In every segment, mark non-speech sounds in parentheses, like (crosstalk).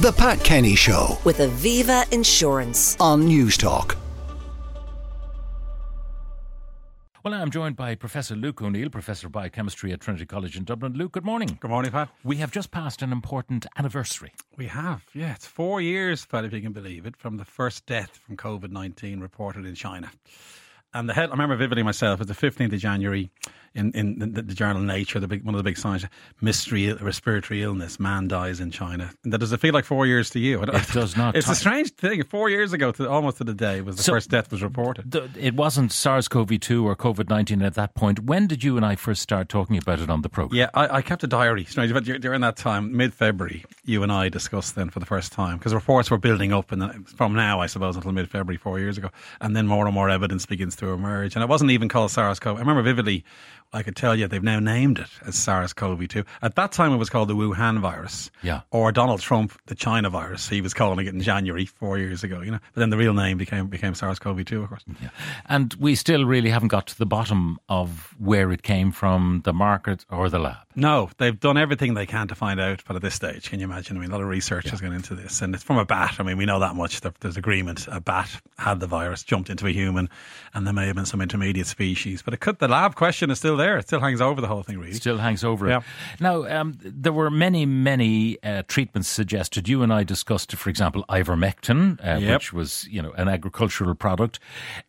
The Pat Kenny Show with Aviva Insurance. on Newstalk. Well, I'm joined by Professor Luke O'Neill, Professor of Biochemistry at Trinity College in Dublin. Luke, good morning. Good morning, Pat. We have just passed an important anniversary. We have, yeah, it's four years, Pat, if you can believe it, from the first death from COVID 19 reported in China. And the head, I remember vividly myself, it was the 15th of January in, in the, the journal Nature, the big, one of the big signs, mystery, respiratory illness, man dies in China. And that does it feel like four years to you? (laughs) It does not. It's a strange thing. Four years ago, to almost to the day, was the So- first death was reported. The- It wasn't SARS CoV 2 or COVID 19 at that point. When did you and I first start talking about it on the programme? Yeah, I, I kept a diary. Strange, but during that time, mid February, you and I discussed then for the first time because reports were building up, and from now, I suppose, until mid February, four years ago, and then more and more evidence begins to emerge. And it wasn't even called SARS-CoV. I remember vividly. I could tell you they've now named it as SARS-CoV-2. At that time, it was called the Wuhan virus. Yeah. Or Donald Trump, the China virus. He was calling it in January four years ago. You know, but then the real name became became SARS-CoV-2, of course. Yeah. And we still really haven't got to the bottom of where it came from, the market or the lab. No, they've done everything they can to find out, but at this stage, can you imagine? I mean, a lot of research has gone into this, and it's from a bat. I mean, we know that much. There's agreement. A bat had the virus, jumped into a human, and there may have been some intermediate species. But it could. The lab question is still there. It still hangs over the whole thing, really. Still hangs over it. Now, um, there were many, many uh, treatments suggested. You and I discussed, for example, ivermectin, uh, Yep. which was, you know, an agricultural product.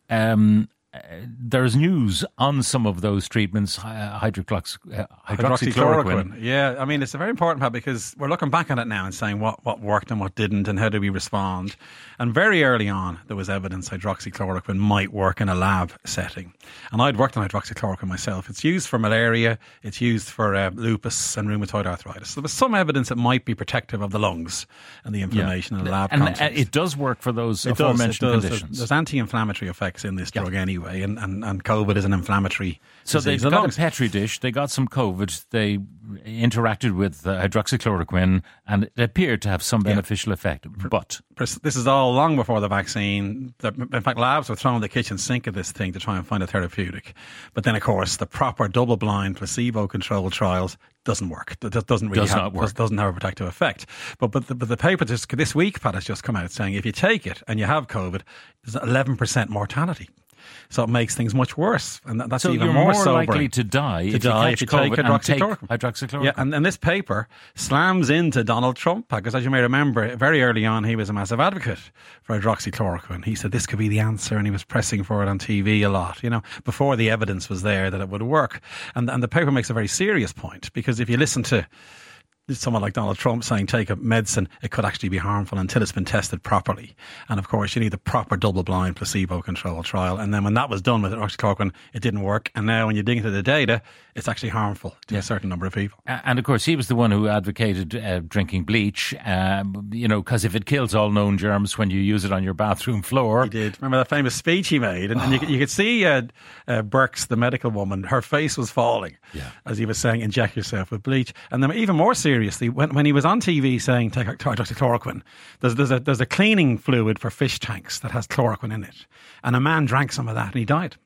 Um, uh, there's news on some of those treatments, uh, hydroxychloroquine. Uh, hydroxychloroquine. Yeah, I mean, it's a very important part because we're looking back on it now and saying what, what worked and what didn't and how do we respond. And very early on, there was evidence hydroxychloroquine might work in a lab setting. And I'd worked on hydroxychloroquine myself. It's used for malaria, it's used for uh, lupus and rheumatoid arthritis. So there was some evidence it might be protective of the lungs and the inflammation in a lab And context. it does work for those It does, it aforementioned does. Conditions. there's anti-inflammatory effects in this drug anyway, and, and, and COVID is an inflammatory So disease. they've got lungs. a petri dish. They got some COVID. They interacted with uh, hydroxychloroquine, and it appeared to have some beneficial effect. But This is all long before the vaccine. In fact, labs were throwing the kitchen sink at this thing to try and find a therapeutic. But then, of course, the proper double-blind, placebo-controlled trials doesn't work. It does- doesn't really Does have, not work. does- doesn't have a protective effect. But but the, but the paper just, this week, Pat, has just come out saying if you take it and you have COVID, there's 11% mortality. So it makes things much worse, and that, that's so even you're more, more likely to die to if die you if you take and take hydroxychloroquine. hydroxychloroquine. Yeah, and, and this paper slams into Donald Trump because, as you may remember, very early on he was a massive advocate for hydroxychloroquine. He said this could be the answer, and he was pressing for it on TV a lot. You know, before the evidence was there that it would work. And and the paper makes a very serious point because if you listen to someone like Donald Trump saying take a medicine, it could actually be harmful until it's been tested properly. And of course, you need the proper double blind placebo controlled trial. And then when that was done with hydroxychloroquine, it didn't work. And now when you dig into the data, it's actually harmful to a certain number of people. And of course, he was the one who advocated uh, drinking bleach, um, you know, because if it kills all known germs when you use it on your bathroom floor. He did. Remember that famous speech he made? And, and you, could- you could see uh, uh, Birx, the medical woman, her face was falling Yeah. as he was saying, inject yourself with bleach. And then even more seriously, when, when he was on TV saying take hydroxychloroquine, there's, there's, a, there's a cleaning fluid for fish tanks that has chloroquine in it. And a man drank some of that and he died.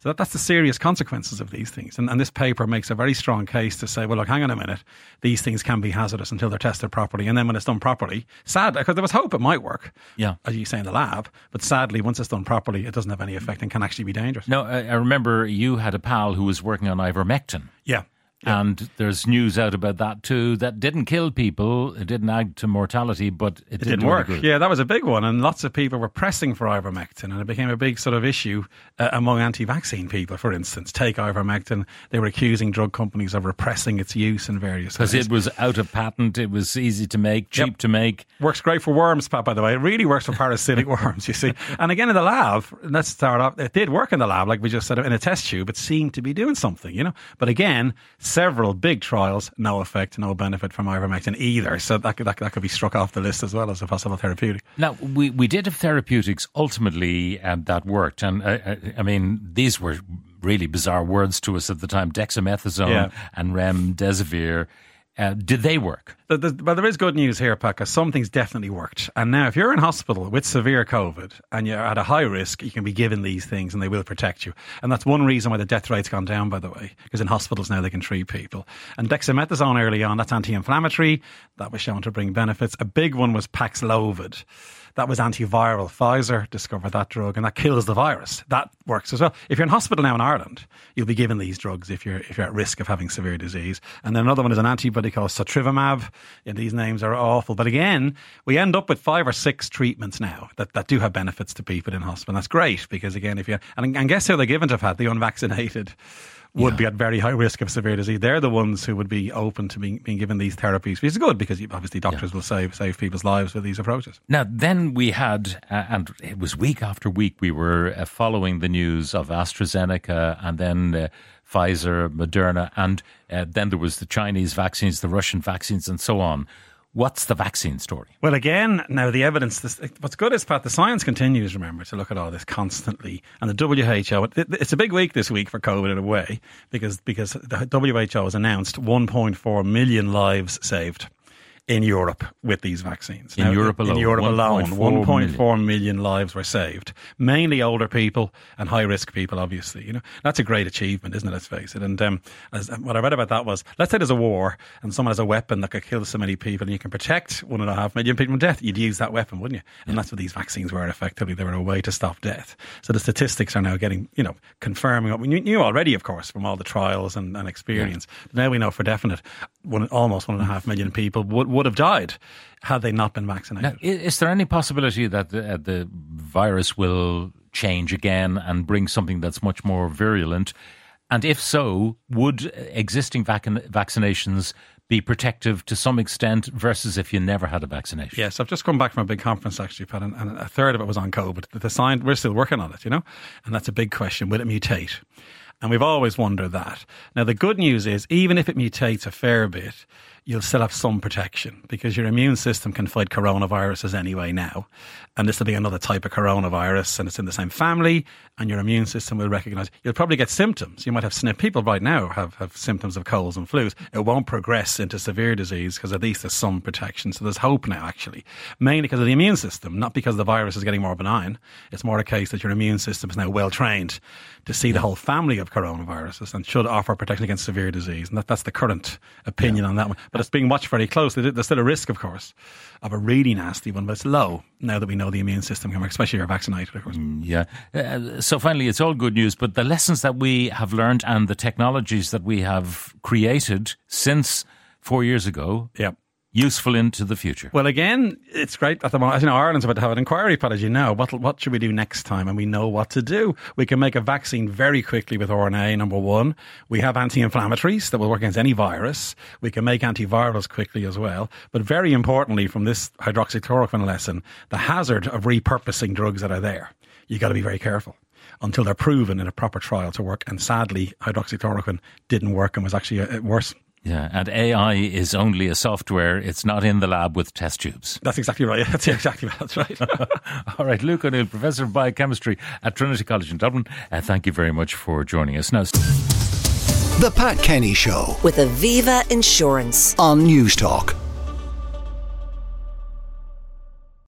So that, that's the serious consequences of these things. And, and this paper makes a very strong case to say, well, look, hang on a minute. These things can be hazardous until they're tested properly. And then when it's done properly, sad, because there was hope it might work, Yeah. as you say in the lab. But sadly, once it's done properly, it doesn't have any effect and can actually be dangerous. No, I, I remember you had a pal who was working on ivermectin. Yeah. And there's news out about that too. That didn't kill people. It didn't add to mortality, but it, It didn't do work. Yeah, that was a big one, and lots of people were pressing for ivermectin, and it became a big sort of issue uh, among anti-vaccine people. For instance, take ivermectin. They were accusing drug companies of repressing its use in various Because it was out of patent, it was easy to make, cheap Yep. to make. Works great for worms, Pat, by the way. It really works for parasitic (laughs) worms, you see. And again, in the lab, let's start off, it did work in the lab, like we just said, in a test tube. It seemed to be doing something, you know. But again, several big trials, no effect, no benefit from ivermectin either. So that could, that, could- that could be struck off the list as well as a possible therapeutic. Now, we, we did have therapeutics ultimately um, that worked. And uh, uh, I mean, these were really bizarre words to us at the time dexamethasone Yeah. and remdesivir. Uh, did they work? Well, there is good news here, because something's definitely worked. And now, if you're in hospital with severe COVID and you're at a high risk, you can be given these things and they will protect you. And that's one reason why the death rate's gone down, by the way, because in hospitals now they can treat people. And dexamethasone early on, that's anti inflammatory. That was shown to bring benefits. A big one was Paxlovid. That was antiviral. Pfizer discovered that drug and that kills the virus. That works as well. If you're in hospital now in Ireland, you'll be given these drugs if you're if you're at risk of having severe disease. And then another one is an antibody called sotrovimab. And these names are awful. But again, we end up with five or six treatments now that, that do have benefits to people in hospital. That's great because again, if you and, and guess who they're given to, Pat? The unvaccinated would yeah. be at very high risk of severe disease. They're the ones who would be open to being, being given these therapies, which is good because obviously doctors yeah. will save save people's lives with these approaches. Now, then we had, uh, and it was week after week, we were uh, following the news of AstraZeneca and then. Uh, Pfizer, Moderna, and uh, then there was the Chinese vaccines, the Russian vaccines, and so on. What's the vaccine story? Well, again, now the evidence. This, what's good is, Pat, the science continues. Remember to look at all this constantly, and the WHO. It, it's a big week this week for COVID in a way because because the WHO has announced 1.4 million lives saved in Europe with these vaccines. In now, Europe alone, in Europe 1. alone, 1.4 million. million lives were saved, mainly older people and high risk people. Obviously, you know that's a great achievement, isn't it? Let's face it. And um, as, what I read about that was, let's say there's a war and someone has a weapon that could kill so many people, and you can protect one and a half million people from death. You'd use that weapon, wouldn't you? And yeah. that's what these vaccines were. Effectively, they were a way to stop death. So the statistics are now getting, you know, confirming what we knew already, of course, from all the trials and, and experience. Yeah. Now we know for definite, one, almost one and a half million people would would have died had they not been vaccinated. Now, is there any possibility that the, uh, the virus will change again and bring something that's much more virulent? And if so, would existing vac- vaccinations be protective to some extent versus if you never had a vaccination? Yes, I've just come back from a big conference actually, Pat, and, and a third of it was on COVID. The science, we're still working on it, you know, and that's a big question. Will it mutate? And we've always wondered that. Now, the good news is, even if it mutates a fair bit, you'll still have some protection because your immune system can fight coronaviruses anyway now. And this will be another type of coronavirus and it's in the same family and your immune system will recognize. You'll probably get symptoms. You might have snip. People right now have, have symptoms of colds and flus. It won't progress into severe disease because at least there's some protection. So there's hope now, actually. Mainly because of the immune system, not because the virus is getting more benign. It's more a case that your immune system is now well trained to see the whole family of coronaviruses and should offer protection against severe disease. And that, that's the current opinion yeah. on that one. But but it's being watched very closely. There's still a risk, of course, of a really nasty one, but it's low now that we know the immune system can work, especially if you're vaccinated, of course. Mm, yeah. Uh, so finally, it's all good news, but the lessons that we have learned and the technologies that we have created since four years ago. Yeah useful into the future? Well, again, it's great at the moment. You know, Ireland's about to have an inquiry, Pat, as you know. What, what should we do next time? And we know what to do. We can make a vaccine very quickly with RNA, number one. We have anti inflammatories that will work against any virus. We can make antivirals quickly as well. But very importantly, from this hydroxychloroquine lesson, the hazard of repurposing drugs that are there. You've got to be very careful until they're proven in a proper trial to work. And sadly, hydroxychloroquine didn't work and was actually uh, worse yeah, and AI is only a software. It's not in the lab with test tubes. That's exactly right. (laughs) That's exactly that's right. (laughs) All right, Luke O'Neill, Professor of Biochemistry at Trinity College in Dublin. Uh, thank you very much for joining us. Now, the Pat Kenny Show with Aviva Insurance on Newstalk.